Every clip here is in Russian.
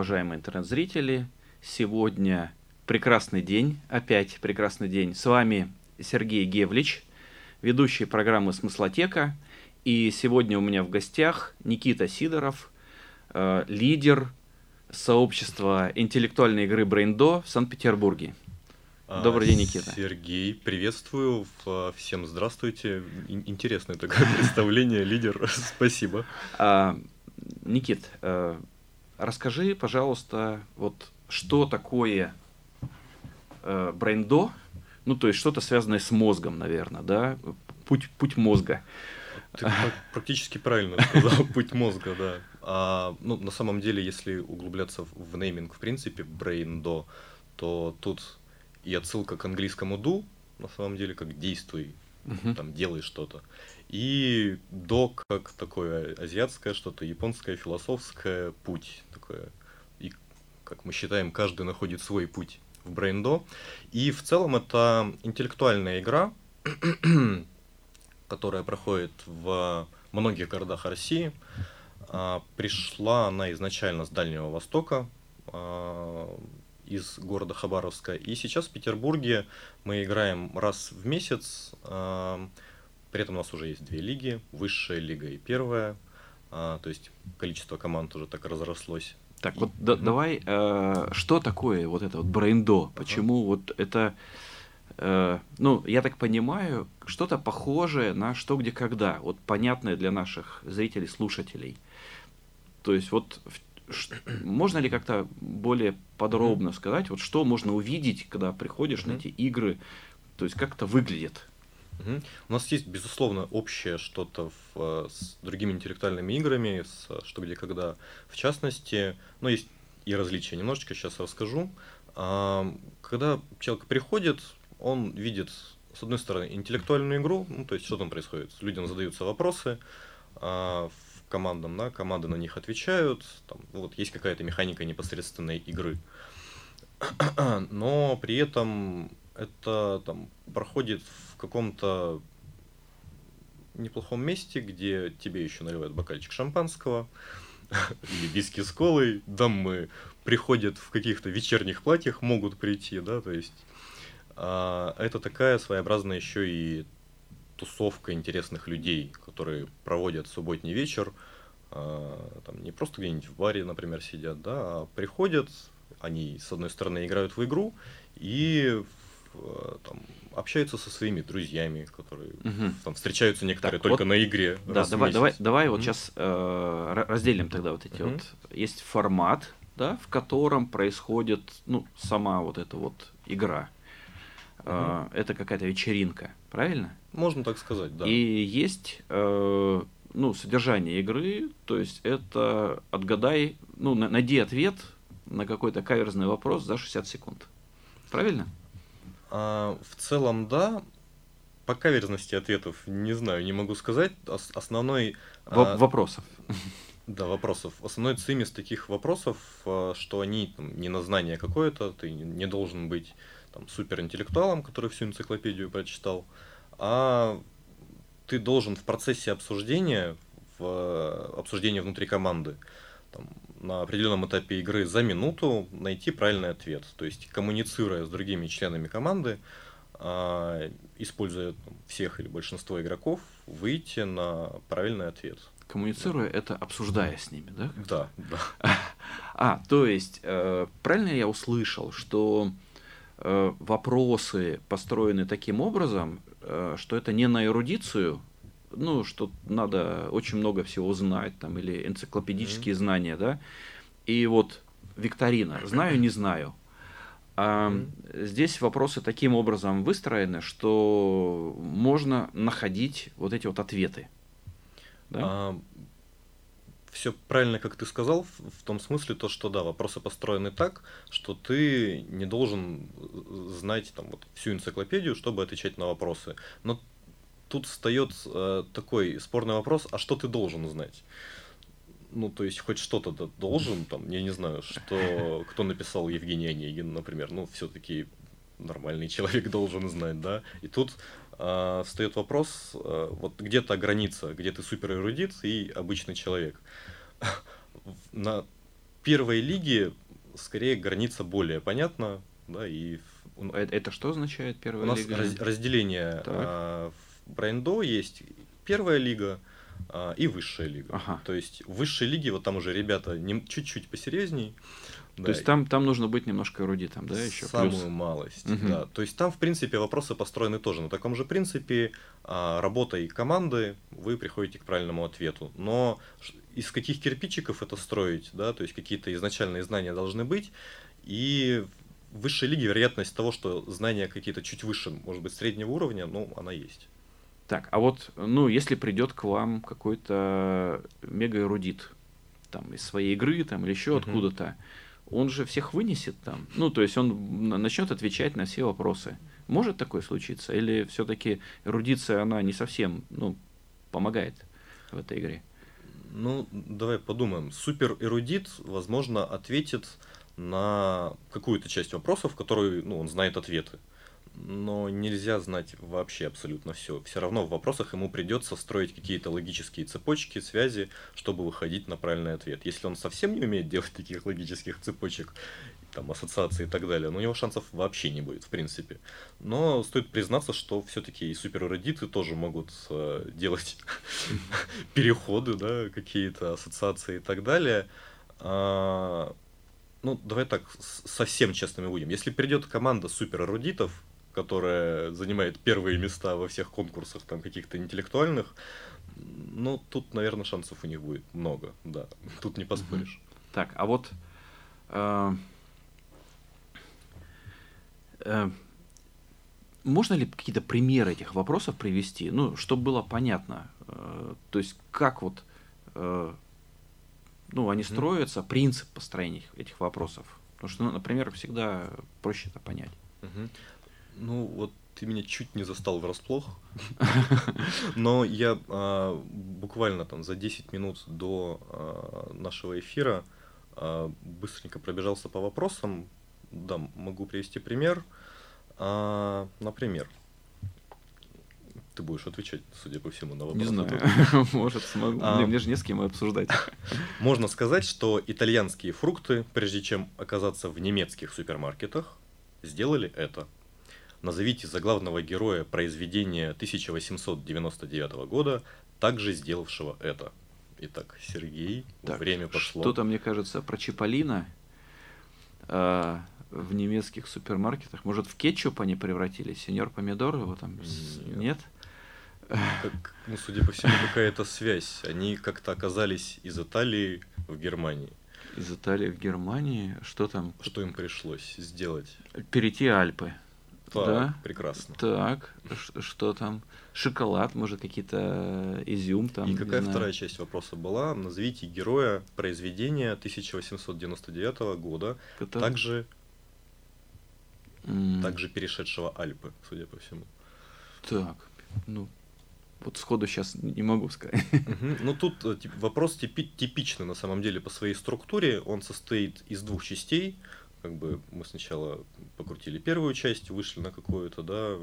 Уважаемые интернет-зрители. Сегодня прекрасный день, опять прекрасный день. С вами Сергей Гевлич, ведущий программы «Смыслотека». И сегодня у меня в гостях Никита Сидоров, э, лидер сообщества интеллектуальной игры Брейндо в Санкт-Петербурге. А, Добрый день, Никита. Сергей, приветствую. Всем здравствуйте. Ин- Интересное такое представление, лидер. Спасибо. А, Никит, э, расскажи, пожалуйста, вот что такое э, брейндо, ну то есть что-то связанное с мозгом, наверное, да, путь, путь мозга. Ты пр- практически правильно сказал, путь мозга, да. А, ну, на самом деле, если углубляться в нейминг, в принципе, do, то тут и отсылка к английскому do, на самом деле, как действуй, Мгм. там, делай что-то. И до как такое азиатское что-то, японское, философское, путь такое. И, как мы считаем, каждый находит свой путь в брейндо. И в целом это интеллектуальная игра, которая проходит в многих городах России. А, Пришла она изначально с Дальнего Востока, а, из города Хабаровска. И сейчас в Петербурге мы играем раз в месяц. При этом у нас уже есть две лиги, высшая лига и первая. А, То есть количество команд уже так разрослось. Так, вот да- давай, э, что такое вот это вот брейндо? Почему вот это, э, ну, я так понимаю, что-то похожее на что, где, когда, вот понятное для наших зрителей, слушателей. То есть вот можно ли как-то более подробно сказать, вот что можно увидеть, когда приходишь на Мгм. эти игры, то есть как это выглядит? Мгм. У нас есть, безусловно, общее что-то в, э, с другими интеллектуальными играми, с что где когда. В частности, ну, есть и различия немножечко, сейчас расскажу. А, Когда человек приходит, он видит, с одной стороны, интеллектуальную игру, ну, то есть что там происходит. Людям задаются вопросы а, командам, да, команды на них отвечают, там, вот есть какая-то механика непосредственной игры. Но при этом это там проходит в каком-то неплохом месте, где тебе еще наливают бокальчик шампанского или виски с колой, дамы приходят в каких-то вечерних платьях, могут прийти, да, то есть а, это такая своеобразная еще и тусовка интересных людей, которые проводят субботний вечер, а, там не просто где-нибудь в баре, например, сидят, да, а приходят, они с одной стороны играют в игру и там, общаются со своими друзьями, которые Мгм. там встречаются некоторые Так, только вот- на игре. Да, давай, давай, давай вот Мгм. сейчас разделим тогда вот эти Мгм. вот. Есть формат, да, в котором происходит, ну, сама вот эта вот игра. А, Это какая-то вечеринка, правильно? Можно так сказать, да. И есть, э, ну, содержание игры, то есть это отгадай, ну, на- найди ответ на какой-то каверзный вопрос за 60 секунд. Правильно? А, в целом, да. По каверзности ответов не знаю, не могу сказать. Ос- основной... Во- а, Вопросов. Да, вопросов. Основной цимис таких вопросов, а, что они там, не на знание какое-то, ты не- должен быть там, суперинтеллектуалом, который всю энциклопедию прочитал, а ты должен в процессе обсуждения, в обсуждении внутри команды, там, на определенном этапе игры за минуту найти правильный ответ. То есть, коммуницируя с другими членами команды, а, используя всех или большинство игроков, выйти на правильный ответ. Коммуницируя это, обсуждая с ними, да? Да, да. А, то есть, э, правильно я услышал, что э, вопросы построены таким образом, э, что это не на эрудицию, ну, что надо очень много всего знать, там, или энциклопедические знания, да, и вот викторина, знаю, не знаю. А Мгм. здесь вопросы таким образом выстроены, что можно находить вот эти вот ответы. Да? все правильно, как ты сказал, в, в том смысле, то, что да, вопросы построены так, что ты не должен э, знать там, вот, всю энциклопедию, чтобы отвечать на вопросы. Но тут встает э, такой спорный вопрос, а что ты должен знать? Ну, то есть, хоть что-то должен, там, я не знаю, что кто написал Евгений Онегин, например, ну, все-таки нормальный человек должен знать, да. И тут э, встает вопрос, э, вот где та граница, где ты супер эрудит и обычный человек. На первой лиги скорее граница более понятна, да, и это, это что означает первая у нас лига? Раз, разделение а, в Брайндо есть первая лига а, и высшая лига. Ага. То есть в высшей лиге вот там уже ребята не, чуть-чуть посерьезней. То да, есть там, там нужно быть немножко эрудитом, да, еще? Самую плюс? малость, угу. да. То есть там, в принципе, вопросы построены тоже на таком же принципе. А, работой команды вы приходите к правильному ответу. Но из каких кирпичиков это строить, да, то есть какие-то изначальные знания должны быть. И в высшей лиге вероятность того, что знания какие-то чуть выше, может быть, среднего уровня, ну, она есть. Так, а вот, ну, если придет к вам какой-то мега-эрудит, там, из своей игры, там, или еще uh-huh. откуда-то, он же всех вынесет там. Ну, то есть он начнет отвечать на все вопросы. Может такое случиться? Или все-таки эрудиция, она не совсем, ну, помогает в этой игре? Ну, давай подумаем. Супер эрудит, возможно, ответит на какую-то часть вопросов, которые ну, он знает ответы. Но нельзя знать вообще абсолютно все. Все равно в вопросах ему придется строить какие-то логические цепочки, связи, чтобы выходить на правильный ответ. Если он совсем не умеет делать таких логических цепочек, там, ассоциации и так далее, но у него шансов вообще не будет, в принципе. Но стоит признаться, что все-таки и суперэродиты тоже могут э, делать переходы, да, какие-то ассоциации и так далее. А, ну, давай так, совсем честными будем. Если придет команда супер эрудитов, которая занимает первые места во всех конкурсах там каких-то интеллектуальных, ну, тут, наверное, шансов у них будет много, да. Тут не поспоришь. Так, а вот э, э, можно ли какие-то примеры этих вопросов привести, ну, чтобы было понятно, э, то есть как вот э, ну, они строятся, принцип построения этих вопросов. Потому что, ну, например, всегда проще это понять. Ну, вот ты меня чуть не застал врасплох. Но я а, буквально там за 10 минут до а, нашего эфира а, быстренько пробежался по вопросам. Да, могу привести пример. А, например, ты будешь отвечать, судя по всему, на вопрос. Не знаю, может, смогу. А, мне же не с кем обсуждать. Можно сказать, что итальянские фрукты, прежде чем оказаться в немецких супермаркетах, сделали это. Назовите заглавного героя произведения 1899 года, также сделавшего это. Итак, Сергей, так, время пошло. Что-то, мне кажется, про Чиполлино э, в немецких супермаркетах. Может, в кетчуп они превратились? Сеньор помидор его там? Нет? Нет? Как, ну, судя по всему, какая-то связь. Они как-то оказались из Италии в Германии. Из Италии в Германии? Что там? Что им пришлось сделать? Перейти Альпы. Так, да? прекрасно. Так, что там? Шоколад, может, какие-то изюм там. И какая вторая часть вопроса была? Назовите героя произведения 1899 года, Это... также, mm. также перешедшего Альпы, судя по всему. Так, ну, вот сходу сейчас не могу сказать. Угу. Ну тут э, вопрос типи- типичный на самом деле по своей структуре. Он состоит из двух частей. Как бы мы сначала покрутили первую часть, вышли на какой-то, да,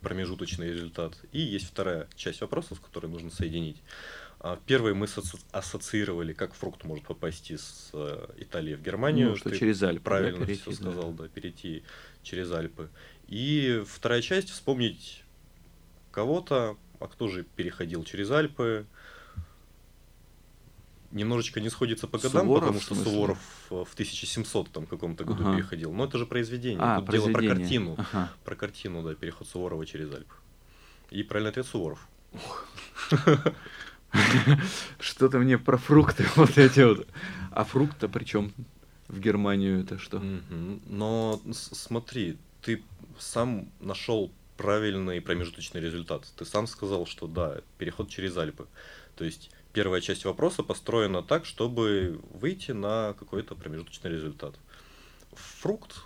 промежуточный результат. И есть вторая часть вопросов, которые нужно соединить. А первый мы ассоциировали, как фрукт может попасть из э, Италии в Германию. Ну, что Ты через Альпы. Правильно да, перейти, все да. сказал, да, перейти через Альпы. И вторая часть вспомнить кого-то, а кто же переходил через Альпы? Немножечко не сходится по годам, Суворов, потому что Суворов в 1700 там каком-то году ага. переходил. Но это же произведение. А, Тут произведение. дело про картину. Ага. Про картину, да, переход Суворова через Альпы. И правильный ответ Суворов. Что-то мне про фрукты вот эти вот. А фрукты причем в Германию это что? Но смотри, ты сам нашел правильный промежуточный результат. Ты сам сказал, что да, переход через Альпы. То есть первая часть вопроса построена так, чтобы выйти на какой-то промежуточный результат. Фрукт,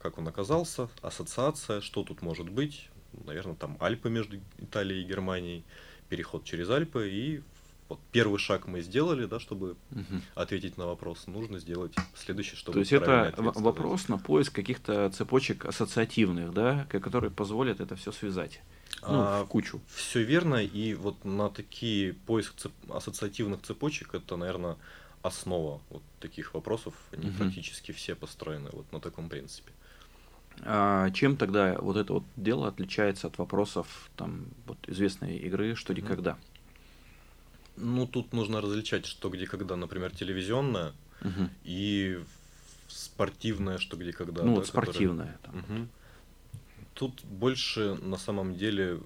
как он оказался, ассоциация, что тут может быть, наверное, там Альпы между Италией и Германией, переход через Альпы и вот первый шаг мы сделали, да, чтобы угу. ответить на вопрос. Нужно сделать следующий, чтобы. То есть это вопрос на поиск каких-то цепочек ассоциативных, да, которые позволят это все связать. Ну, а, в кучу. Все верно. И вот на такие поиск цеп... ассоциативных цепочек это, наверное, основа вот таких вопросов, они Мгм. практически все построены вот на таком принципе. А чем тогда вот это вот дело отличается от вопросов там вот известной игры «Что, где, когда»? Ну, тут нужно различать, что где когда, например, телевизионная Мгм. и спортивная, что где когда. ну да, вот которая- спортивная. там. Мгм. Тут больше на самом деле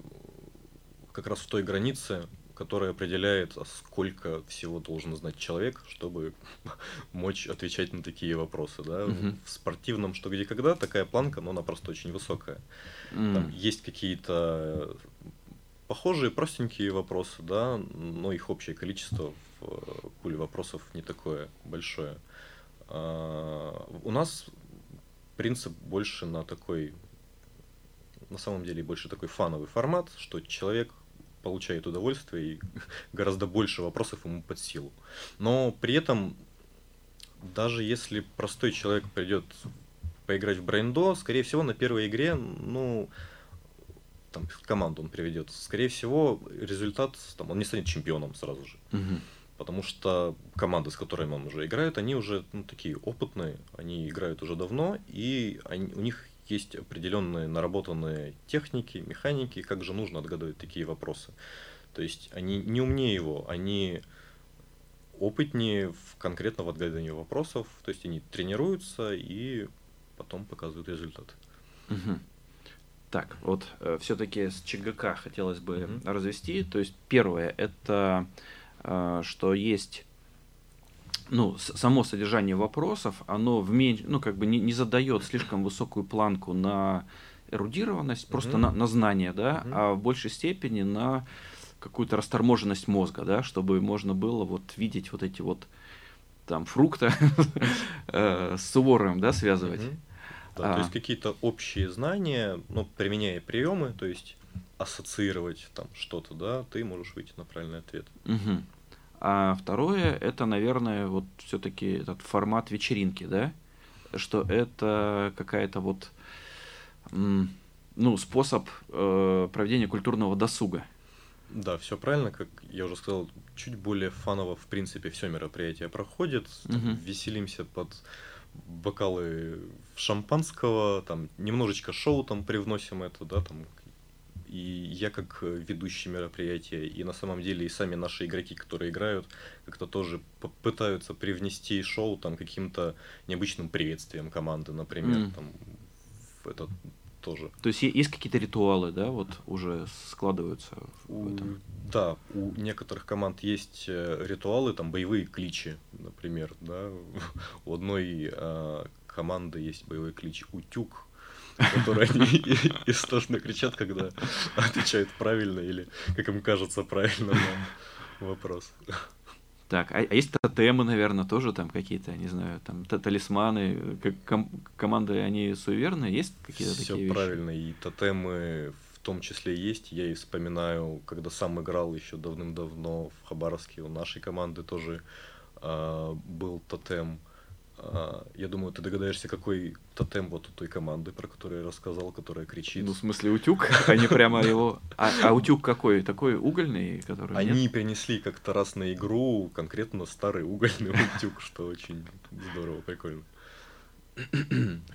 как раз в той границе, которая определяет, а сколько всего должен знать человек, чтобы мочь отвечать на такие вопросы. Да? Мгм. В спортивном что где когда такая планка, но она просто очень высокая. М. Там есть какие-то похожие простенькие вопросы, да, но их общее количество в э, пуле вопросов не такое большое. А, У нас принцип больше на такой, на самом деле больше такой фановый формат, что человек получает удовольствие и гораздо больше вопросов ему под силу. Но при этом, даже если простой человек придет поиграть в брейндо, скорее всего, на первой игре, ну, там, команду он приведет, скорее всего, результат, там, он не станет чемпионом сразу же. Потому что команды, с которыми он уже играет, они уже ну, такие опытные, они играют уже давно, и они, у них есть определенные наработанные техники, механики, как же нужно отгадывать такие вопросы. То есть они не умнее его, они опытнее в, конкретно в отгадании вопросов, то есть они тренируются и потом показывают результат. Так, вот все-таки с ЧГК хотелось бы Мгм. развести. То есть первое это э, что есть ну, само содержание вопросов, оно в мен- ну, как бы не, не задает слишком высокую планку на эрудированность, просто Мгм. на, на знание, да, Мгм. а в большей степени на какую-то расторможенность мозга, да, чтобы можно было вот видеть вот эти вот там фрукты э, с суворовым, да, связывать. Да, А. То есть какие-то общие знания, но применяя приемы, то есть ассоциировать там что-то, да, ты можешь выйти на правильный ответ. А второе, это, наверное, вот все-таки этот формат вечеринки, да? Что это какая-то вот, ну, способ э, проведения культурного досуга. Да, все правильно, как я уже сказал, чуть более фаново, в принципе, все мероприятие проходит. Там Мгм. Веселимся под бокалы шампанского, там немножечко шоу там привносим это, да, там. И я как э, ведущий мероприятия, и на самом деле и сами наши игроки, которые играют, как-то тоже пытаются привнести шоу там каким-то необычным приветствием команды, например, М. там это тоже. То есть есть какие-то ритуалы, да, вот уже складываются в У- этом. Да, у некоторых команд есть э, ритуалы, там боевые кличи, например, да. У одной э, команды есть боевой клич «Утюг», который они истошно кричат, когда отвечают правильно или, как им кажется, правильно на вопрос. Так, а, а есть тотемы, наверное, тоже там какие-то, не знаю, там та- талисманы, как ком- команды, они суеверные, есть какие-то Все такие вещи? правильно, и тотемы в том числе есть. Я и вспоминаю, когда сам играл еще давным-давно в Хабаровске, у нашей команды тоже а, был тотем. А, я думаю, ты догадаешься, какой тотем вот у той команды, про которую я рассказал, которая кричит. Ну, в смысле, утюг? Они прямо его... А, а утюг какой? Такой угольный, который... нет? Они принесли как-то раз на игру конкретно старый угольный утюг, что очень здорово, прикольно.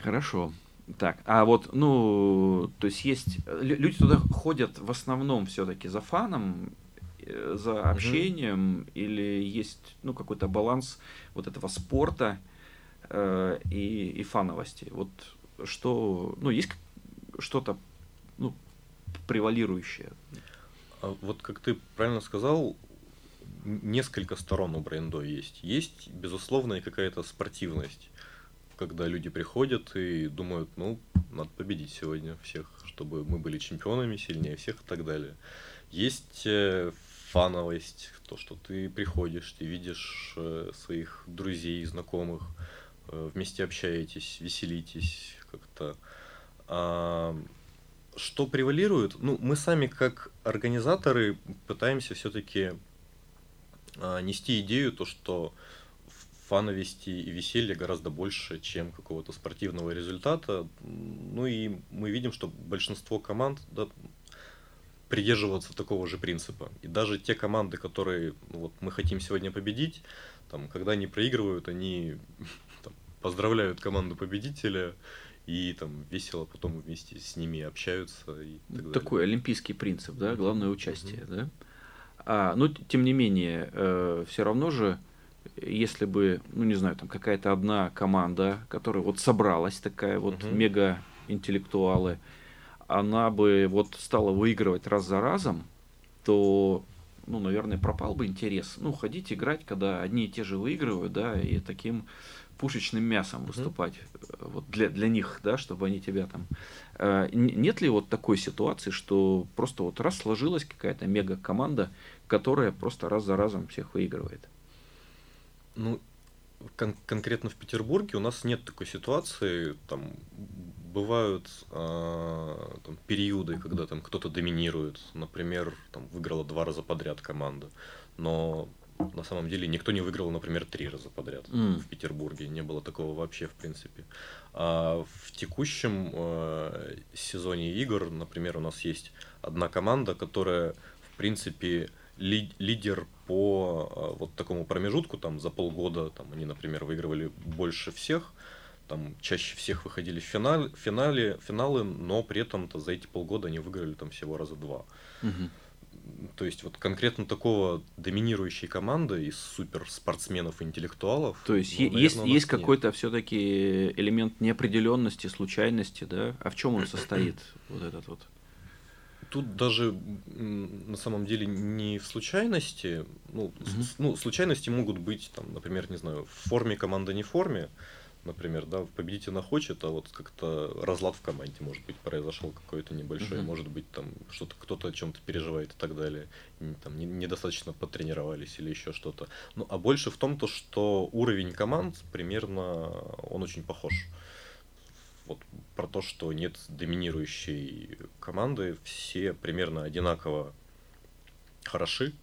Хорошо. Так, а вот, ну, то есть есть... лю- Люди туда ходят в основном все-таки за фаном, э, за общением, или есть, ну, какой-то баланс вот этого спорта э, и, и фановости? Вот что... Ну, есть что-то, ну, превалирующее? А вот как ты правильно сказал, несколько сторон у бренда есть. Есть, безусловно, и какая-то спортивность, когда люди приходят и думают, ну, надо победить сегодня всех, чтобы мы были чемпионами, сильнее всех и так далее. Есть э, фановость, то, что ты приходишь, ты видишь э, своих друзей, знакомых, вместе общаетесь, веселитесь как-то. А, что превалирует? Ну, мы сами как организаторы пытаемся все-таки нести идею, то, что фановости и веселья гораздо больше, чем какого-то спортивного результата. Ну и мы видим, что большинство команд, да, придерживаться такого же принципа. И даже те команды, которые ну, вот мы хотим сегодня победить, там, когда они проигрывают, они поздравляют команду победителя и там весело потом вместе с ними общаются и так Такой далее. олимпийский принцип, да, главное участие, mm-hmm. да. А, но тем не менее, э, все равно же, если бы, ну не знаю, там какая-то одна команда, которая вот собралась такая вот mm-hmm. мега интеллектуалы, она бы вот стала выигрывать раз за разом, то, ну, наверное, пропал бы интерес. Ну, ходить играть, когда одни и те же выигрывают, да, и таким пушечным мясом выступать mm-hmm. вот для, для них, да, чтобы они тебя там... Э, нет ли вот такой ситуации, что просто вот раз сложилась какая-то мега-команда, которая просто раз за разом всех выигрывает? Ну, кон- конкретно в Петербурге у нас нет такой ситуации. Там бывают э, там, периоды, когда там кто-то доминирует. Например, там выиграла два раза подряд команда. Но на самом деле никто не выиграл, например, три раза подряд mm. в Петербурге. Не было такого вообще, в принципе. А в текущем э, сезоне игр, например, у нас есть одна команда, которая, в принципе, ли, лидер по э, вот такому промежутку, там за полгода, там они, например, выигрывали больше всех, там чаще всех выходили в финале, финале, финалы, но при этом-то за эти полгода они выиграли там всего раза два. Mm-hmm то есть вот конкретно такого доминирующей команды из суперспортсменов интеллектуалов. То есть ну, есть, есть какой-то все-таки элемент неопределенности, случайности, да? А в чем он состоит, вот этот вот? Тут даже на самом деле не в случайности, ну, угу. ну случайности могут быть, там, например, не знаю, в форме команды, не в форме, например, да, победитель хочет, а вот как-то разлад в команде, может быть, произошел какой-то небольшой, uh-huh. может быть, там что-то кто-то о чем-то переживает и так далее, там не, недостаточно потренировались или еще что-то. Ну, а больше в том, то, что уровень команд примерно, он очень похож. Вот про то, что нет доминирующей команды, все примерно одинаково хороши,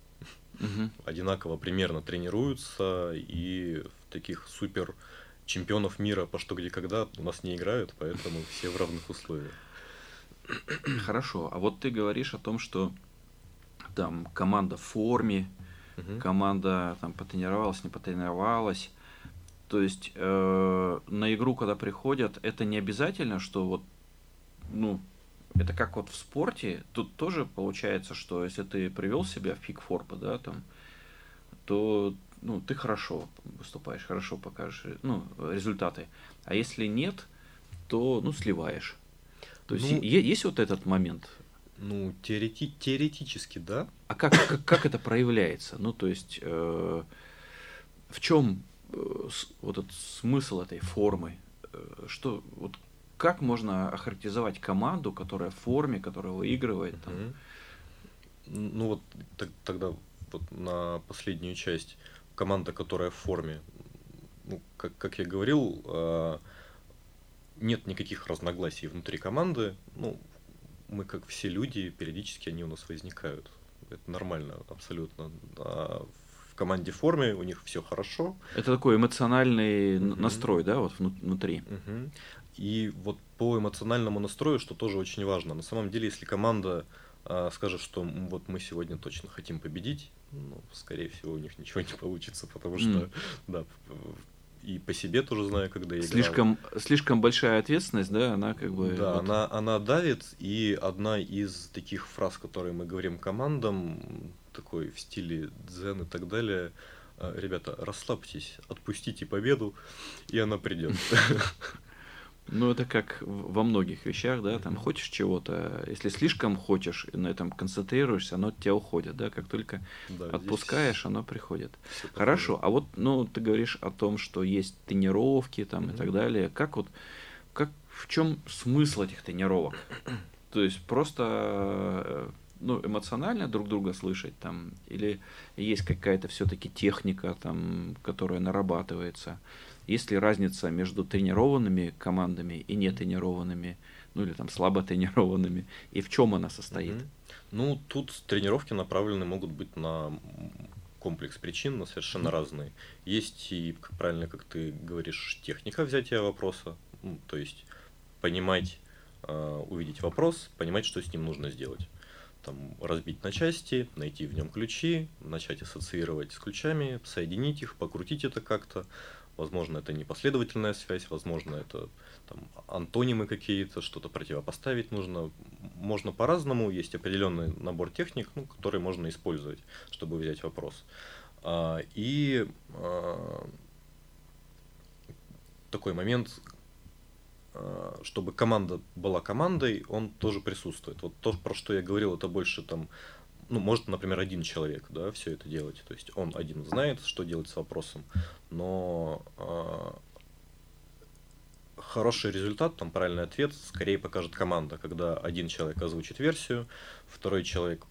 угу. одинаково примерно тренируются и в таких супер чемпионов мира по что где когда у нас не играют, поэтому все в равных условиях. Хорошо, а вот ты говоришь о том, что там команда в форме, угу. команда там потренировалась, не потренировалась. То есть э, на игру, когда приходят, это не обязательно, что вот, ну, это как вот в спорте, тут тоже получается, что если ты привел себя в пик формы, да, там, то ну, ты хорошо выступаешь, хорошо покажешь ну, результаты. А если нет, то ну, сливаешь. То есть ну, есть вот этот момент. Ну, теорети теоретически, да. А как, как, как это проявляется? Ну, то есть, э, в чем э, вот этот смысл этой формы? Э, что, вот как можно охарактеризовать команду, которая в форме, которая выигрывает? Там? Ну, вот так, тогда вот на последнюю часть команда, которая в форме. Ну, как, как я говорил, э, нет никаких разногласий внутри команды. Ну, мы, как все люди, периодически они у нас возникают. Это нормально, абсолютно. А в команде в форме у них все хорошо. Это такой эмоциональный mm-hmm. настрой, да, вот внутри. Mm-hmm. И вот по эмоциональному настрою, что тоже очень важно. На самом деле, если команда а, скажет, что вот мы сегодня точно хотим победить, ну, скорее всего, у них ничего не получится, потому что, mm. да, и по себе тоже знаю, когда я слишком, играл. Слишком большая ответственность, да, она как бы... Да, вот... она, она давит, и одна из таких фраз, которые мы говорим командам, такой в стиле дзен и так далее, «А, ребята, расслабьтесь, отпустите победу, и она придет. Ну, это как во многих вещах, да, там хочешь чего-то, если слишком хочешь, и на этом концентрируешься, оно от тебя уходит, да, как только да, отпускаешь, оно приходит. Хорошо, а вот, ну, ты говоришь о том, что есть тренировки там mm-hmm. и так далее, как вот, как, в чем смысл этих тренировок? То есть просто э, ну, эмоционально друг друга слышать там, или есть какая-то все-таки техника там, которая нарабатывается? Есть ли разница между тренированными командами и нетренированными, ну или там слабо тренированными, и в чем она состоит? Mm-hmm. Ну, тут тренировки направлены могут быть на комплекс причин, но совершенно mm-hmm. разные. Есть и, как правильно, как ты говоришь, техника взятия вопроса, ну, то есть понимать, э, увидеть вопрос, понимать, что с ним нужно сделать. там, разбить на части, найти в нем ключи, начать ассоциировать с ключами, соединить их, покрутить это как-то. Возможно, это непоследовательная связь, возможно, это там, антонимы какие-то, что-то противопоставить нужно. Можно по-разному, есть определенный набор техник, ну, которые можно использовать, чтобы взять вопрос. А, и а, такой момент, а, чтобы команда была командой, он тоже присутствует. Вот то, про что я говорил, это больше там, ну, может, например, один человек, да, все это делать. То есть он один знает, что делать с вопросом, но э, хороший результат, там правильный ответ скорее покажет команда, когда один человек озвучит версию, второй человек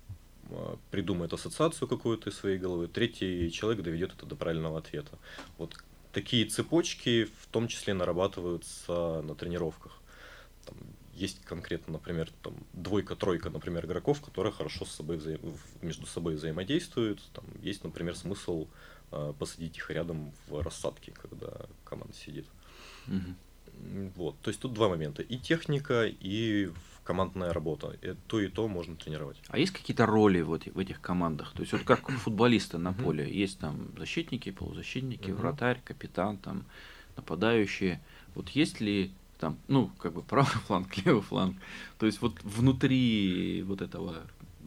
э, придумает ассоциацию какую-то из своей головы, третий человек доведет это до правильного ответа. Вот такие цепочки в том числе нарабатываются на тренировках. Там есть конкретно, например, там двойка-тройка, например, игроков, которые хорошо с собой взаим... между собой взаимодействуют. Там есть, например, смысл э, посадить их рядом в рассадке, когда команда сидит. Угу. Вот, то есть тут два момента: и техника, и командная работа. И то и то можно тренировать. А есть какие-то роли вот в этих командах? То есть вот как футболисты на поле, есть там защитники, полузащитники, вратарь, капитан, там нападающие. Вот есть ли там, ну, как бы правый фланг, левый фланг. То есть вот внутри вот этого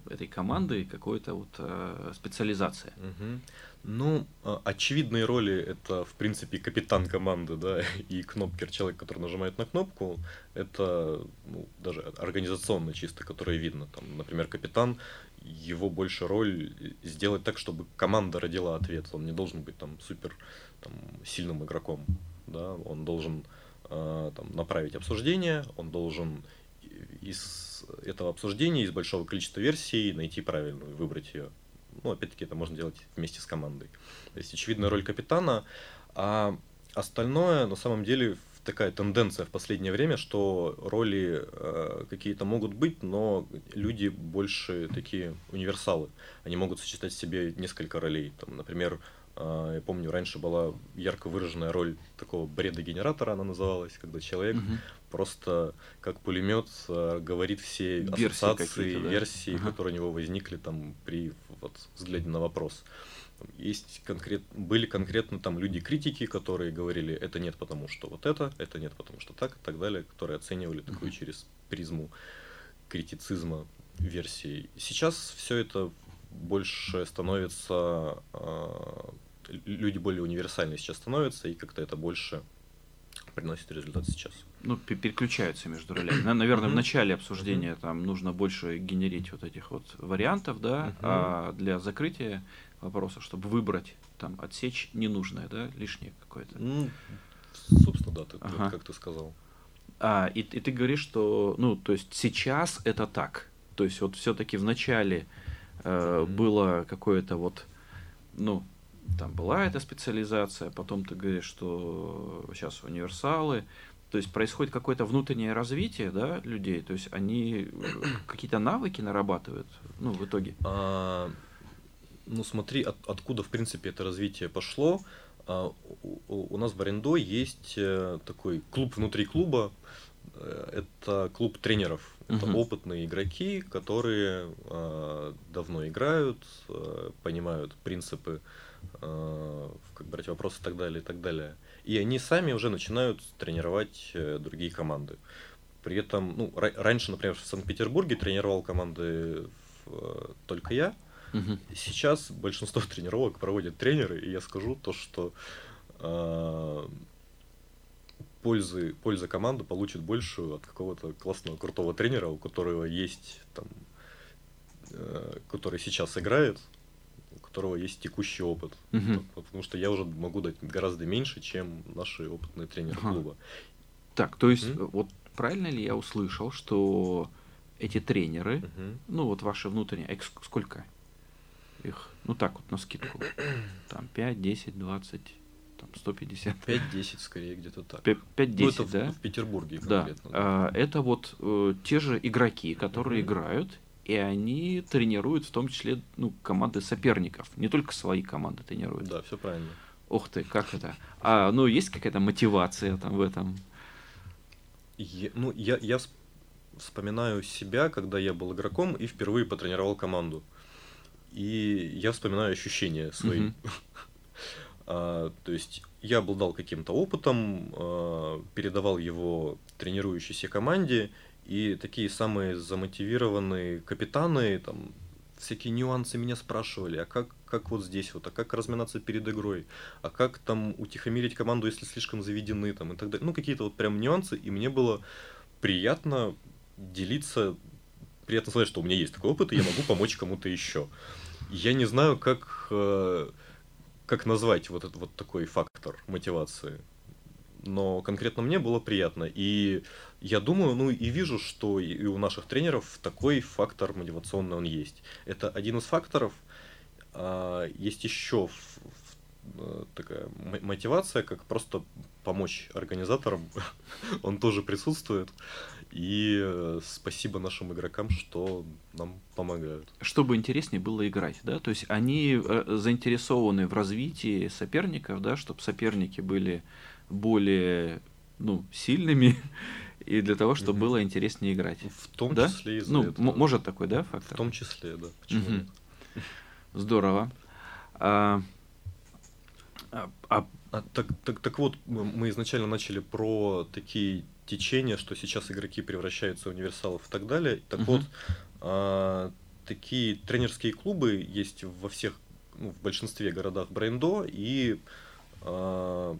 этой команды какой-то вот э, специализация. Угу. Ну, а, очевидные роли это, в принципе, капитан команды, да, и кнопкер, человек, который нажимает на кнопку, это ну, даже организационно чисто, которое видно. Там, например, капитан, его больше роль сделать так, чтобы команда родила ответ. Он не должен быть там супер там, сильным игроком, да, он должен там, направить обсуждение, он должен из этого обсуждения, из большого количества версий найти правильную, выбрать ее ну, опять-таки, это можно делать вместе с командой. То есть, очевидная роль капитана, а остальное, на самом деле, такая тенденция в последнее время, что роли э, какие-то могут быть, но люди больше такие универсалы. Они могут сочетать в себе несколько ролей. Там, например, э, я помню, раньше была ярко выраженная роль такого бреда-генератора, она называлась, когда человек угу. просто как пулемет э, говорит все версии ассоциации, да? версии, ага. которые у него возникли там при вот, взгляде на вопрос. Есть конкрет, были конкретно там люди-критики, которые говорили, это нет потому что вот это, это нет потому что так и так далее, которые оценивали такую через призму критицизма версии. Сейчас все это больше становится, э, люди более универсальные сейчас становятся, и как-то это больше приносит результат сейчас. Ну, переключаются между ролями. Наверное, в начале обсуждения там нужно больше генерить вот этих вот вариантов, да, а для закрытия вопроса, чтобы выбрать, там, отсечь ненужное, да, лишнее какое-то. Ну, собственно, да, ты, ага. как ты сказал. А, и, и ты говоришь, что, ну, то есть сейчас это так. То есть вот все-таки в начале э, было какое-то вот, ну, там была эта специализация, потом ты говоришь, что сейчас универсалы, то есть происходит какое-то внутреннее развитие да, людей, то есть они э, какие-то навыки нарабатывают ну, в итоге. А, ну смотри, от, откуда в принципе это развитие пошло. А, у, у нас в Арендо есть э, такой клуб внутри клуба, э, это клуб тренеров. Это угу. опытные игроки, которые э, давно играют, э, понимают принципы Э, как брать вопросы и так далее, и так далее. И они сами уже начинают тренировать э, другие команды. При этом, ну, раньше, например, в Санкт-Петербурге тренировал команды э, только я. Угу. Сейчас большинство тренировок проводят тренеры, и я скажу то, что э, пользы, польза команды получит большую от какого-то классного, крутого тренера, у которого есть там, э, который сейчас играет, которого есть текущий опыт. Угу. Потому что я уже могу дать гораздо меньше, чем наши опытные тренеры ага. клуба. Так, то есть, угу. вот правильно ли я услышал, что эти тренеры, угу. ну вот ваши внутренние, их сколько их, ну так вот на скидку, там 5, 10, 20, там 150. 5-10 скорее где-то так. 5-10, ну, да? В, в Петербурге конкретно. Да. А, это вот э, те же игроки, которые угу. играют и они тренируют в том числе ну, команды соперников, не только свои команды тренируют. Да, все правильно. Ух ты, как это? А, ну, есть какая-то мотивация там в этом? Я, ну, я, я вспоминаю себя, когда я был игроком и впервые потренировал команду. И я вспоминаю ощущения свои. А, то есть я обладал каким-то опытом, а, передавал его тренирующейся команде, и такие самые замотивированные капитаны, там, всякие нюансы меня спрашивали, а как, как вот здесь вот, а как разминаться перед игрой, а как там утихомирить команду, если слишком заведены, там, и так далее. Ну, какие-то вот прям нюансы, и мне было приятно делиться, приятно сказать, что у меня есть такой опыт, и я могу помочь кому-то еще. Я не знаю, как, э, как назвать вот этот вот такой фактор мотивации. Но конкретно мне было приятно. И я думаю, ну и вижу, что и у наших тренеров такой фактор мотивационный он есть. Это один из факторов. А, есть еще э, такая мотивация, как просто помочь организаторам. он тоже присутствует. И э, спасибо нашим игрокам, что нам помогают. Чтобы интереснее было играть, да? То есть они э, заинтересованы в развитии соперников, да, чтобы соперники были более ну, сильными, и для того, чтобы было интереснее играть. В том да? числе из-за Ну, этого. может такой, да, фактор? В том числе, да. Почему нет? Здорово. А, а- а А, так, так, так вот, мы изначально начали про такие течения, что сейчас игроки превращаются в универсалов и так далее. Так Мгм. вот, а, такие тренерские клубы есть во всех, ну, в большинстве городах Брендо, и а,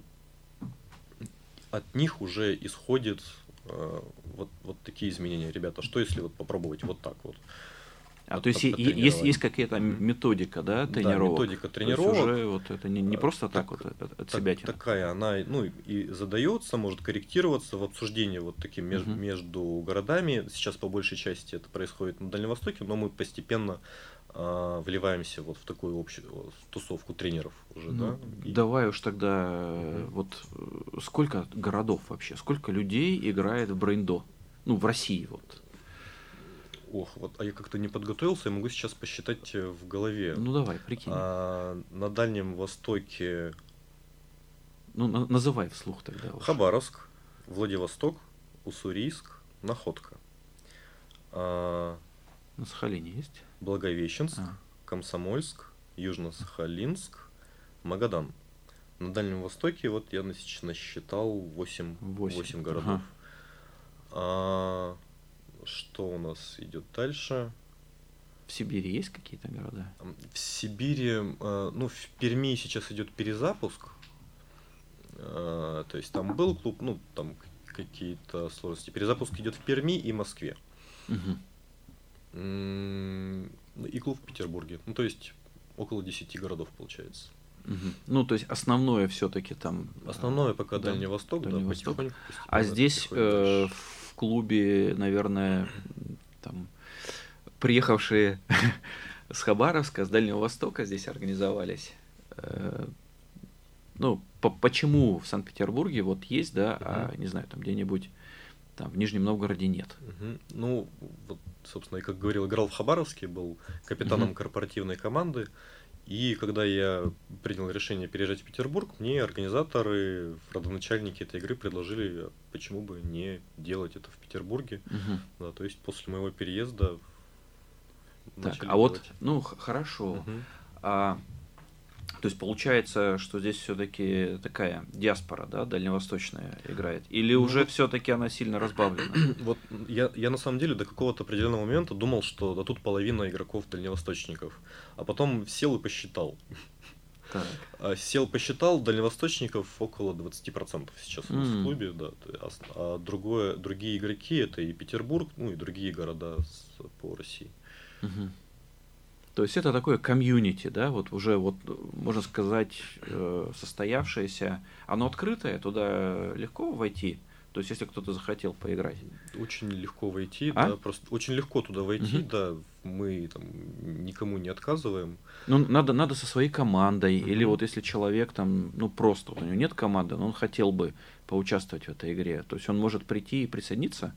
от них уже исходит а, вот, вот такие изменения. Ребята, что если вот попробовать вот так вот? А, то есть есть, есть какая-то методика, да, Да, тренировок? методика То есть тренировок. уже вот это не, не Э, просто так, так- вот от, от Так- себя такая она ну и задается, может корректироваться в обсуждении вот таким меж- Мгм. между городами. Сейчас по большей части это происходит на Дальнем Востоке, но мы постепенно а, вливаемся вот в такую общую тусовку тренеров уже, Ну, да. И- Давай уж тогда Мгм. вот э, сколько городов вообще, сколько людей играет в брейндо? Ну, в России вот. Ох, вот, а я как-то не подготовился, я могу сейчас посчитать э, в голове. Ну давай, прикинь. А, на Дальнем Востоке Ну, на- называй вслух тогда. уж. Хабаровск, Владивосток, Уссурийск, Находка. А, На Сахалине есть? Благовещенск, А. Комсомольск, Южно-Сахалинск, Магадан. На Дальнем Востоке вот я насч- насчитал 8, Восемь. 8 городов. Ага. А, что у нас идет дальше? В Сибири есть какие-то города? В Сибири, э, ну, в Перми сейчас идет перезапуск. Э, То есть там был клуб, ну, там какие-то сложности. Перезапуск идет в Перми и Москве. Мгм. И клуб в Петербурге. Ну, то есть около 10 городов получается. Мгм. Ну, то есть основное все-таки там. э, Основное пока да, Дальний Восток, Дальний да, Восток. потихоньку. А здесь э, в клубе, наверное, там приехавшие с Хабаровска, с Дальнего Востока здесь организовались. Э, Ну, по- почему в Санкт-Петербурге вот есть, да, а не знаю, там где-нибудь там в Нижнем Новгороде нет. Мгм. Ну, вот, собственно, и как говорил, играл в Хабаровске, был капитаном корпоративной команды. И когда я принял решение переезжать в Петербург, мне организаторы, родоначальники этой игры предложили, а почему бы не делать это в Петербурге. Мгм. Да, то есть после моего переезда Так, а вот, делать. ну, х- хорошо. Мгм. А, то есть получается, что здесь все-таки такая диаспора, да, дальневосточная играет? Или Ну уже вот- все-таки она сильно разбавлена? Вот я, я на самом деле до какого-то определенного момента думал, что да тут половина игроков дальневосточников. А потом сел и посчитал. Так. А, Сел, посчитал, дальневосточников около 20% сейчас у нас в клубе, да. А, а другое, другие игроки это и Петербург, ну и другие города по России. Мгм. То есть это такое комьюнити, да, вот уже вот можно сказать э, состоявшееся, оно открытое, туда легко войти. То есть если кто-то захотел поиграть. Очень легко войти, А? да, просто очень легко туда войти, Мгм. да. Мы там никому не отказываем. Ну, надо, надо со своей командой, или Мгм. вот если человек там, ну просто вот у него нет команды, но он хотел бы поучаствовать в этой игре, то есть он может прийти и присоединиться.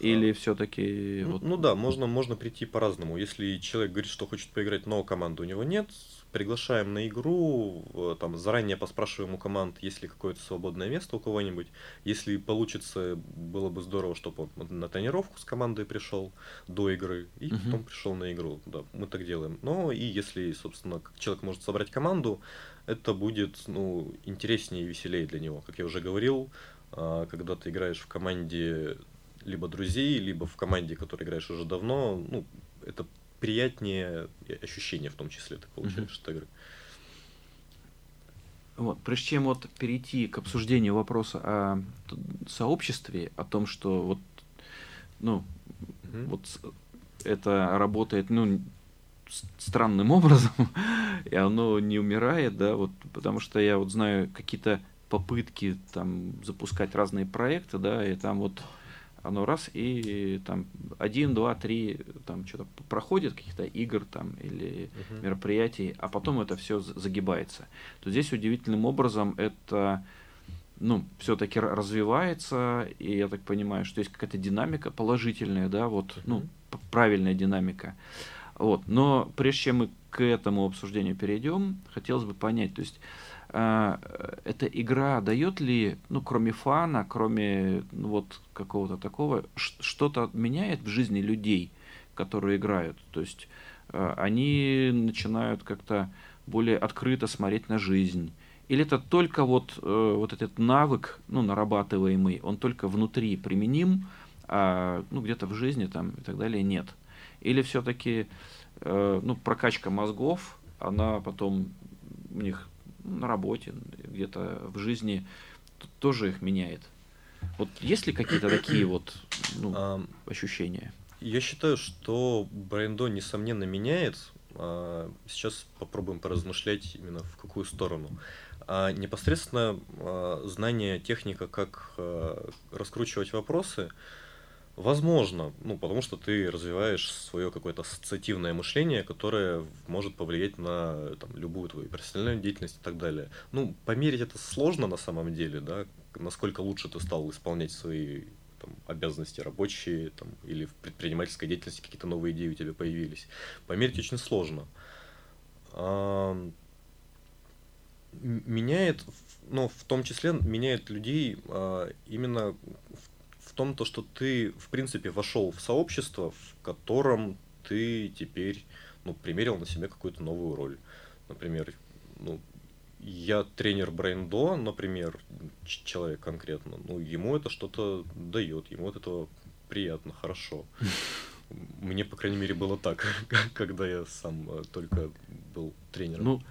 Или все-таки Ну, вот ну да, можно, можно прийти по-разному. Если человек говорит, что хочет поиграть, но команды у него нет, приглашаем на игру, там заранее поспрашиваем у команд, есть ли какое-то свободное место у кого-нибудь. Если получится, было бы здорово, чтобы он на тренировку с командой пришел до игры и Мгм. потом пришел на игру. Да, мы так делаем. Но и если, собственно, человек может собрать команду, это будет ну, интереснее и веселее для него. Как я уже говорил, а, когда ты играешь в команде либо друзей, либо в команде, которой играешь уже давно, ну, это приятнее ощущение в том числе ты получаешь от игры. Вот, прежде чем вот перейти к обсуждению вопроса о сообществе, о том, что вот, ну, Мгм. вот это работает, ну, странным образом, и оно не умирает, да, вот, потому что я вот знаю какие-то попытки там запускать разные проекты, да, и там вот оно раз и там один, два, три, там что-то проходит каких-то игр там или Мгм. мероприятий, а потом это все загибается. То здесь удивительным образом это ну, все-таки развивается, и я так понимаю, что есть какая-то динамика положительная, да, вот, ну, Мгм. п- правильная динамика. Вот. Но прежде чем мы к этому обсуждению перейдем, хотелось бы понять, то есть э, эта игра дает ли, ну, кроме фана, кроме ну, вот какого-то такого, что-то меняет в жизни людей, которые играют? То есть э, они начинают как-то более открыто смотреть на жизнь? Или это только вот, э, вот этот навык, ну, нарабатываемый, он только внутри применим, а ну, где-то в жизни там и так далее нет? Или все-таки ну, прокачка мозгов, она потом у них на работе, где-то в жизни тоже их меняет? Вот есть ли какие-то такие вот ну, ощущения? Я считаю, что брендо несомненно меняет. А, Сейчас попробуем поразмышлять именно в какую сторону. А непосредственно а, знание техника, как а, раскручивать вопросы, возможно, ну, потому что ты развиваешь свое какое-то ассоциативное мышление, которое может повлиять на там, любую твою профессиональную деятельность и так далее. Ну, померить это сложно на самом деле, да, насколько лучше ты стал исполнять свои там, обязанности рабочие там, или в предпринимательской деятельности какие-то новые идеи у тебя появились. Померить очень сложно. М- Меняет, но в том числе меняет людей а, именно в том, то, что ты, в принципе, вошел в сообщество, в котором ты теперь ну, примерил на себя какую-то новую роль. Например, ну, я тренер брейндо, например, человек конкретно, ну, ему это что-то дает, ему от этого приятно, хорошо. Мне, по крайней мере, было так, когда я сам э, только был тренером. Ну,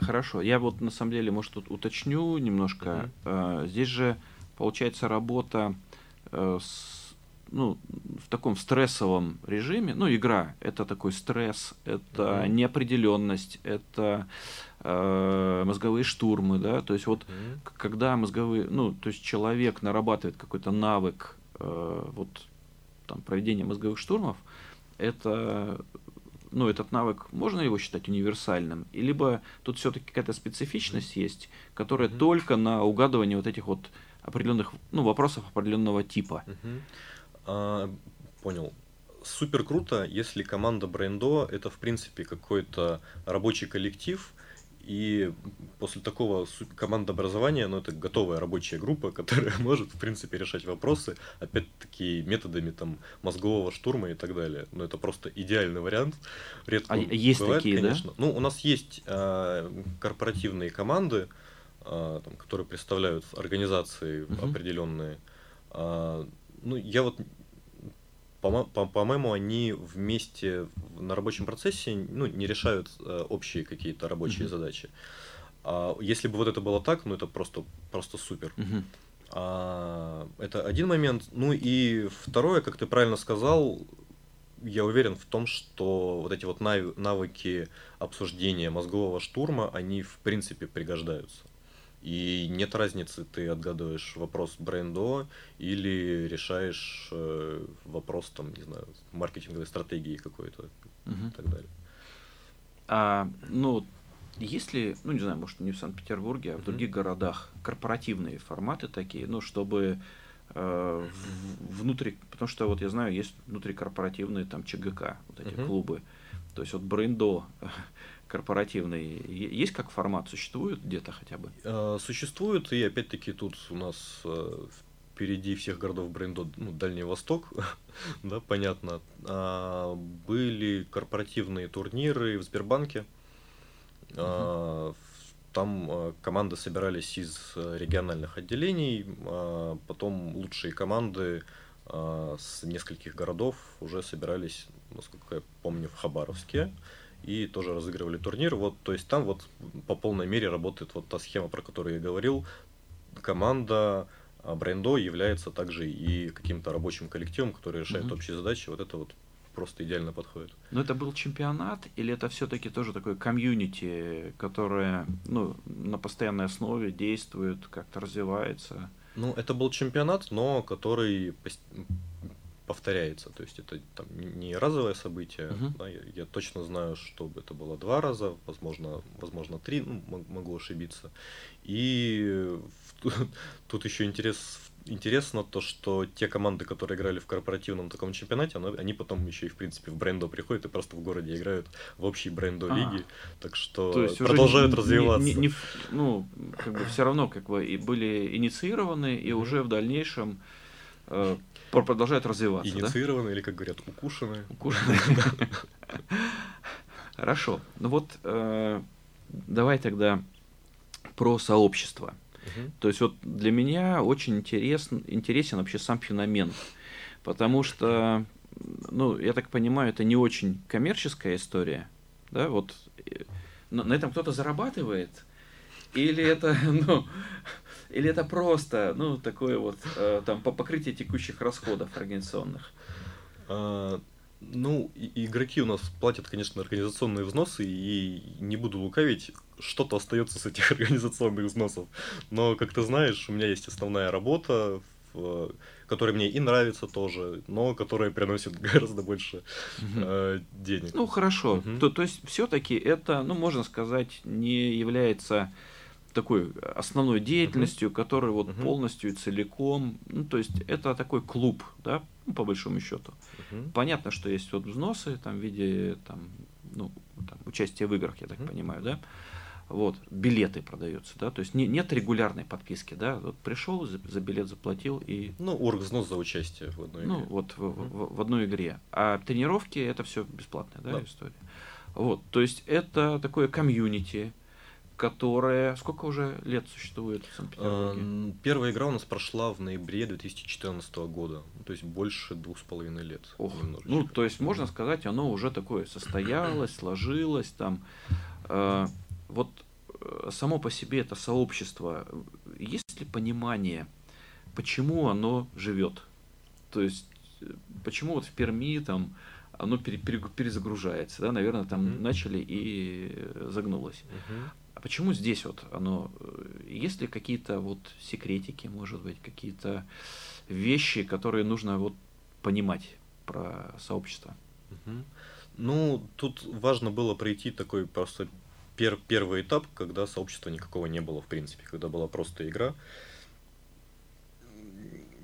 хорошо. Я вот на самом деле, может, тут уточню немножко. Э, Здесь же получается работа э, с- ну, в таком стрессовом режиме. Ну, игра это такой стресс, это Мгм. неопределенность, это э, мозговые штурмы, да. То есть вот к- когда мозговые, ну, то есть человек нарабатывает какой-то навык э, вот там проведения мозговых штурмов, это ну, этот навык, можно его считать универсальным? И либо тут все-таки какая-то специфичность есть, которая Мгм. только на угадывание вот этих вот определенных, ну, вопросов определенного типа. А, понял. Супер круто, если команда брендо это в принципе какой-то рабочий коллектив, и после такого командообразования, ну, это готовая рабочая группа, которая может, в принципе, решать вопросы, опять-таки, методами там мозгового штурма и так далее. Но это просто идеальный вариант. Редко А есть бывает, такие, да? конечно. Ну, у нас есть а, корпоративные команды, а, там, которые представляют организации Мгм. определенные. А, ну, я вот по- по- по-моему, они вместе на рабочем процессе ну, не решают э, общие какие-то рабочие Мгм. задачи. А если бы вот это было так, ну это просто, просто супер. Мгм. А, это один момент. Ну и второе, как ты правильно сказал, я уверен в том, что вот эти вот нав- навыки обсуждения мозгового штурма, они в принципе пригождаются. И нет разницы, ты отгадываешь вопрос брендо или решаешь э, вопрос там, не знаю, маркетинговой стратегии какой-то Мгм. и так далее. А, ну, есть ли, ну, не знаю, может, не в Санкт-Петербурге, а в Мгм. других городах корпоративные форматы такие, ну, чтобы э, внутри, потому что вот я знаю, есть внутрикорпоративные там ЧГК, вот эти Мгм. клубы. То есть вот брендо корпоративный, есть как формат, существует где-то хотя бы? Э, Существует, и опять-таки тут у нас э, впереди всех городов бренда ну, Дальний Восток, да, понятно. А, Были корпоративные турниры в Сбербанке. А, в- Там э, команды собирались из региональных отделений, а потом лучшие команды а, с нескольких городов уже собирались, насколько я помню, в Хабаровске и тоже разыгрывали турнир. Вот, то есть там вот по полной мере работает вот та схема, про которую я говорил. Команда а, брендо является также и каким-то рабочим коллективом, который решает Мгм. общие задачи. Вот это вот просто идеально подходит. Но это был чемпионат или это все-таки тоже такое комьюнити, которое ну, на постоянной основе действует, как-то развивается? Ну, это был чемпионат, но который повторяется. То есть это там не- не разовое событие. Мгм. да, я, я точно знаю, что это было два раза, возможно, возможно три, ну, мо- могу ошибиться. И в- тут еще интерес, интересно то, что те команды, которые играли в корпоративном таком чемпионате, оно- они потом еще и в принципе в брендо приходят и просто в городе играют в общей брендо А. лиги. Так что, То есть продолжают не- не- развиваться. не- не в- ну, как бы все равно как бы и были инициированы, и уже в дальнейшем э, продолжают развиваться, да? Инициированы или, как говорят, укушены. Укушены. Хорошо. Ну вот э, давай тогда про сообщество. То есть вот для меня очень интересен, интересен вообще сам феномен, потому что, ну, я так понимаю, это не очень коммерческая история, да, вот э, на, на этом кто-то зарабатывает, или это, ну, или это просто, ну, такое вот, э, там, по покрытие текущих расходов организационных. А, ну, и- игроки у нас платят, конечно, организационные взносы, и не буду лукавить, что-то остается с этих организационных взносов. Но, как ты знаешь, у меня есть основная работа, в- которая мне и нравится тоже, но которая приносит гораздо больше э, денег. Ну, хорошо. Мгм. То, то есть, все-таки это, ну, можно сказать, не является такой основной деятельностью, которая вот Мгм. полностью и целиком, ну, то есть, это такой клуб, да, ну, по большому счету. Мгм. Понятно, что есть вот взносы там в виде там, ну, там, участия в играх, я так Мгм. понимаю, да. Вот, билеты продаются, да, то есть не, нет регулярной подписки, да, вот пришел, за, за билет заплатил и Ну, орг взнос за участие в одной ну, игре. вот в, Мгм. в- в одной игре. А тренировки это все бесплатная да, Да. история. Вот, то есть это такое комьюнити, которое сколько уже лет существует в Санкт-Петербурге? Эм, Первая игра у нас прошла в ноябре 2014 года, то есть больше двух с половиной лет. Ох, ну, то есть можно сказать, оно уже такое состоялось, сложилось там. Э, вот э, само по себе это сообщество, есть ли понимание, почему оно живет? То есть э, почему вот в Перми там оно пере- пере- перезагружается, да, наверное, там Мгм. начали и загнулось. Мгм. Почему здесь вот оно, э, есть ли какие-то вот секретики, может быть, какие-то вещи, которые нужно вот понимать про сообщество? Мгм. Ну, тут важно было пройти такой просто пер- первый этап, когда сообщества никакого не было, в принципе, когда была просто игра.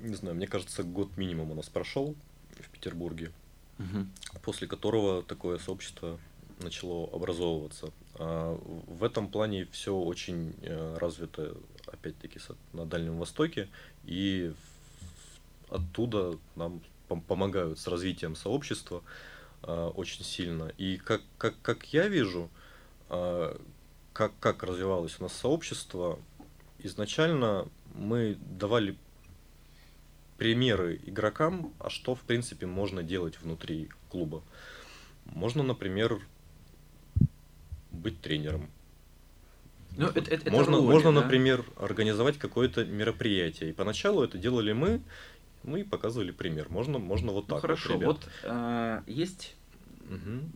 Не знаю, мне кажется, год минимум у нас прошел в Петербурге, Мгм. после которого такое сообщество начало образовываться. А в этом плане все очень э, развито, опять-таки, на Дальнем Востоке, и оттуда нам пом- помогают с развитием сообщества а, очень сильно. И как, как, как я вижу, а, как, как развивалось у нас сообщество, изначально мы давали примеры игрокам, а что, в принципе, можно делать внутри клуба. Можно, например, быть тренером. Ну, это- это- это можно, роли, можно да? например, организовать какое-то мероприятие. И поначалу это делали мы, мы показывали пример. Можно, можно вот Ну, так хорошо, вот, ребят. вот а, есть, Мгм.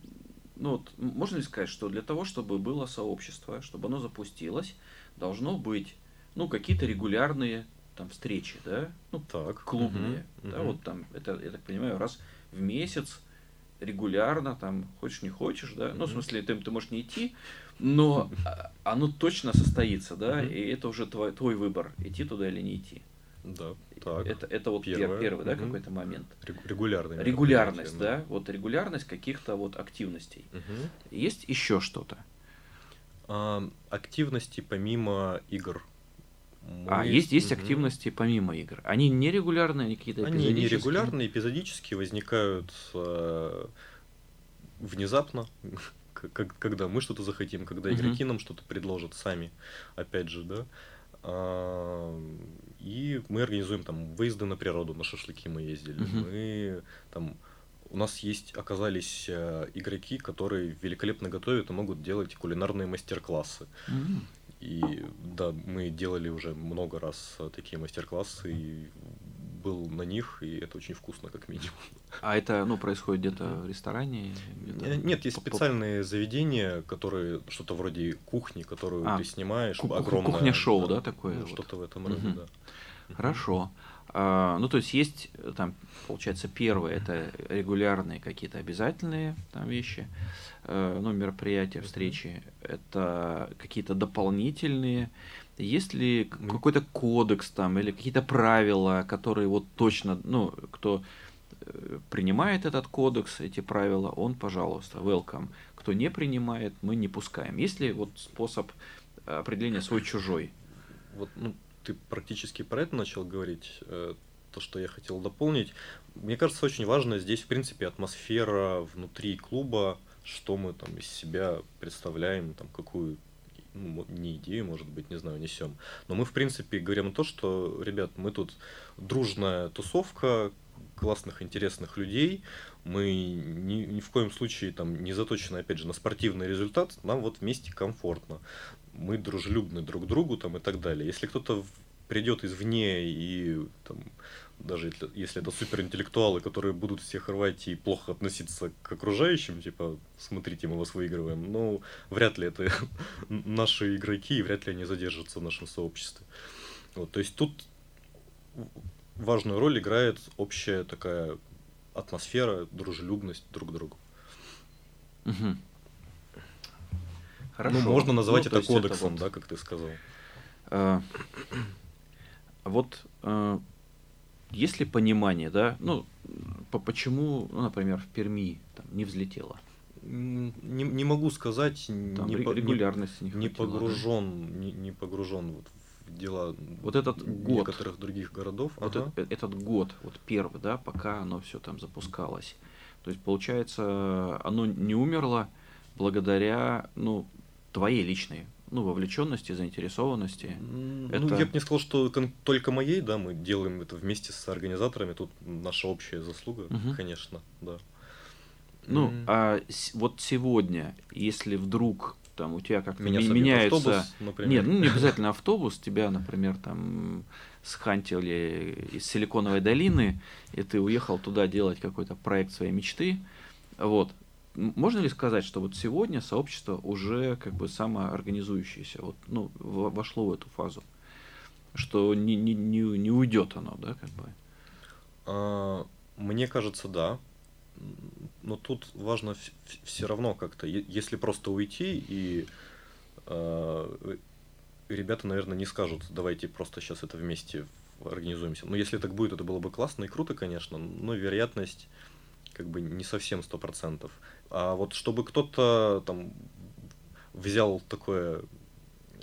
ну вот, можно ли сказать, что для того, чтобы было сообщество, чтобы оно запустилось, должно быть, ну, какие-то регулярные там встречи, да, ну, Так. клубные, мгм, да, мгм. вот там, это, я так понимаю, раз в месяц регулярно, там, хочешь не хочешь, да, ну, в смысле, ты, ты можешь не идти, но а, оно точно состоится, да, Мгм. и это уже твой, твой выбор, идти туда или не идти. Да, так. Это, это вот пер- Первое. первый, да, Мгм. какой-то момент. Регу- Регулярные Регулярность, да, вот регулярность каких-то вот активностей. Есть еще что-то? А, активности помимо игр. А, есть, есть Мгм. активности помимо игр. Они нерегулярные, они какие-то Они эпизодические? нерегулярные, эпизодически возникают э, внезапно, как- когда мы что-то захотим, когда Мгм. игроки нам что-то предложат сами, опять же, да. А, И мы организуем там выезды на природу, на шашлыки мы ездили. Мгм. Мы там у нас есть, оказались э, игроки, которые великолепно готовят и могут делать кулинарные мастер-классы. М. И да, мы делали уже много раз э, такие мастер-классы, и был на них, и это очень вкусно, как минимум. А это, ну, происходит где-то в ресторане? где-то Э, Нет, есть специальные заведения, которые что-то вроде кухни, которую А, ты снимаешь, ку- огромная. кухня-шоу, да, такое ну, вот? что-то в этом роде, Мгм. да. Хорошо. А, ну, то есть есть э, там, получается, первое это регулярные какие-то обязательные там вещи, ну, мероприятия, встречи. Это какие-то дополнительные. Есть ли какой-то кодекс там или какие-то правила, которые вот точно, ну, кто э, принимает этот кодекс, эти правила, он, пожалуйста, welcome. Кто не принимает, мы не пускаем. Есть ли вот способ определения свой-чужой? Вот, ну, ты практически про это начал говорить, э, то, что я хотел дополнить. Мне кажется, очень важно здесь, в принципе, атмосфера внутри клуба, что мы там из себя представляем, там, какую ну, не идею, может быть, не знаю, несем. Но мы, в принципе, говорим то, что, ребят, мы тут дружная тусовка классных, интересных людей, мы ни, ни в коем случае там не заточены, опять же, на спортивный результат, нам вот вместе комфортно мы дружелюбны друг к другу там и так далее. Если кто-то придет извне и там, даже если, если это суперинтеллектуалы, которые будут всех рвать и плохо относиться к окружающим, типа, смотрите, мы вас выигрываем, ну, вряд ли это наши игроки, и вряд ли они задержатся в нашем сообществе. Вот, то есть тут важную роль играет общая такая атмосфера, дружелюбность друг к другу. Мгм. Хорошо. Ну, можно назвать Ну, то это есть это кодексом, вот, да, как ты сказал. э, вот э, есть ли понимание, да, ну, по почему, ну, например, в Перми там, не взлетело? Не, не могу сказать, Там не, не- регулярность не, не хватило, да? погружен, не, не погружен вот в дела Вот этот год. некоторых других городов. Вот Ага. э- этот год, вот первый, да, пока оно все там запускалось. То есть, получается, оно не умерло благодаря, ну, твоей личной, ну, вовлеченности, заинтересованности. М, это- Ну, я бы не сказал, что только моей, да, мы делаем это вместе с организаторами, тут наша общая заслуга, Мгм. конечно, да. Ну, М. а вот сегодня, если вдруг там у тебя как-то Меня меняется... автобус, например. Нет, ну не обязательно автобус, тебя, например, там схантили из Силиконовой долины, и ты уехал туда делать какой-то проект своей мечты. Вот. Можно ли сказать, что вот сегодня сообщество уже как бы самоорганизующееся, вот, ну, во- вошло в эту фазу? Что не, не, не, не уйдет оно, да, как бы? А, Мне кажется, да. Но тут важно все равно как-то, если просто уйти и а, ребята, наверное, не скажут, давайте просто сейчас это вместе организуемся. Но если так будет, это было бы классно и круто, конечно, но вероятность как бы не совсем сто процентов. А вот чтобы кто-то там взял такое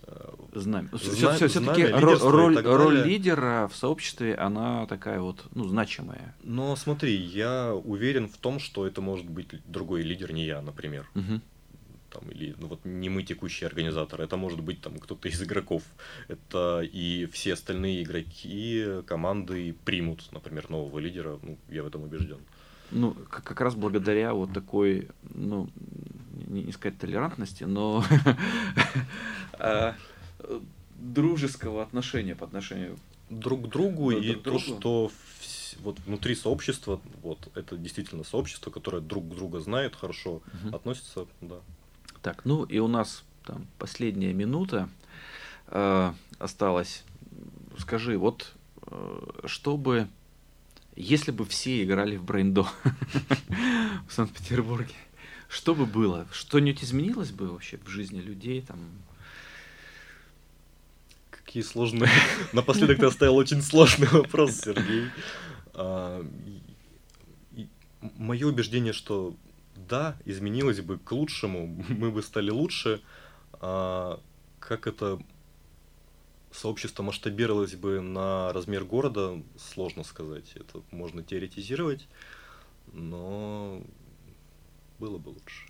э, Знамя. Зна- Все, таки знамя, лидерство и роль, роль лидера в сообществе, она такая вот, ну, значимая. Но смотри, я уверен в том, что это может быть другой лидер, не я, например. Мгм. Там, или ну, вот не мы текущие организаторы, это может быть там кто-то из игроков. Это и все остальные игроки команды примут, например, нового лидера. Ну, я в этом убежден. Ну, к- как раз благодаря вот такой, ну, не, не сказать толерантности, но а, дружеского отношения по отношению. Друг к другу и друг то, другу. что вот внутри сообщества, вот это действительно сообщество, которое друг друга знает, хорошо относится, да. Так, ну и у нас там последняя минута э, осталась. Скажи, вот э, чтобы, если бы все играли в Брейндо в Санкт-Петербурге, что бы было? Что-нибудь изменилось бы вообще в жизни людей? Там, Какие сложные. Напоследок ты оставил очень сложный вопрос, Сергей. А, Мое убеждение, что да, изменилось бы к лучшему, мы бы стали лучше. А как это сообщество масштабировалось бы на размер города, сложно сказать. Это можно теоретизировать, но было бы лучше.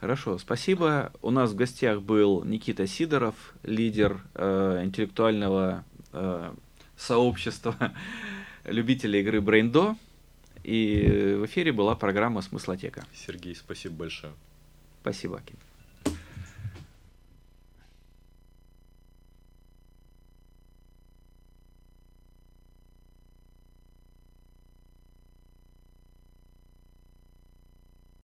Хорошо, спасибо. У нас в гостях был Никита Сидоров, лидер э, интеллектуального э, сообщества любителей игры Брейндо. И в эфире была программа «Смыслотека». Сергей, спасибо большое. Спасибо, Акин.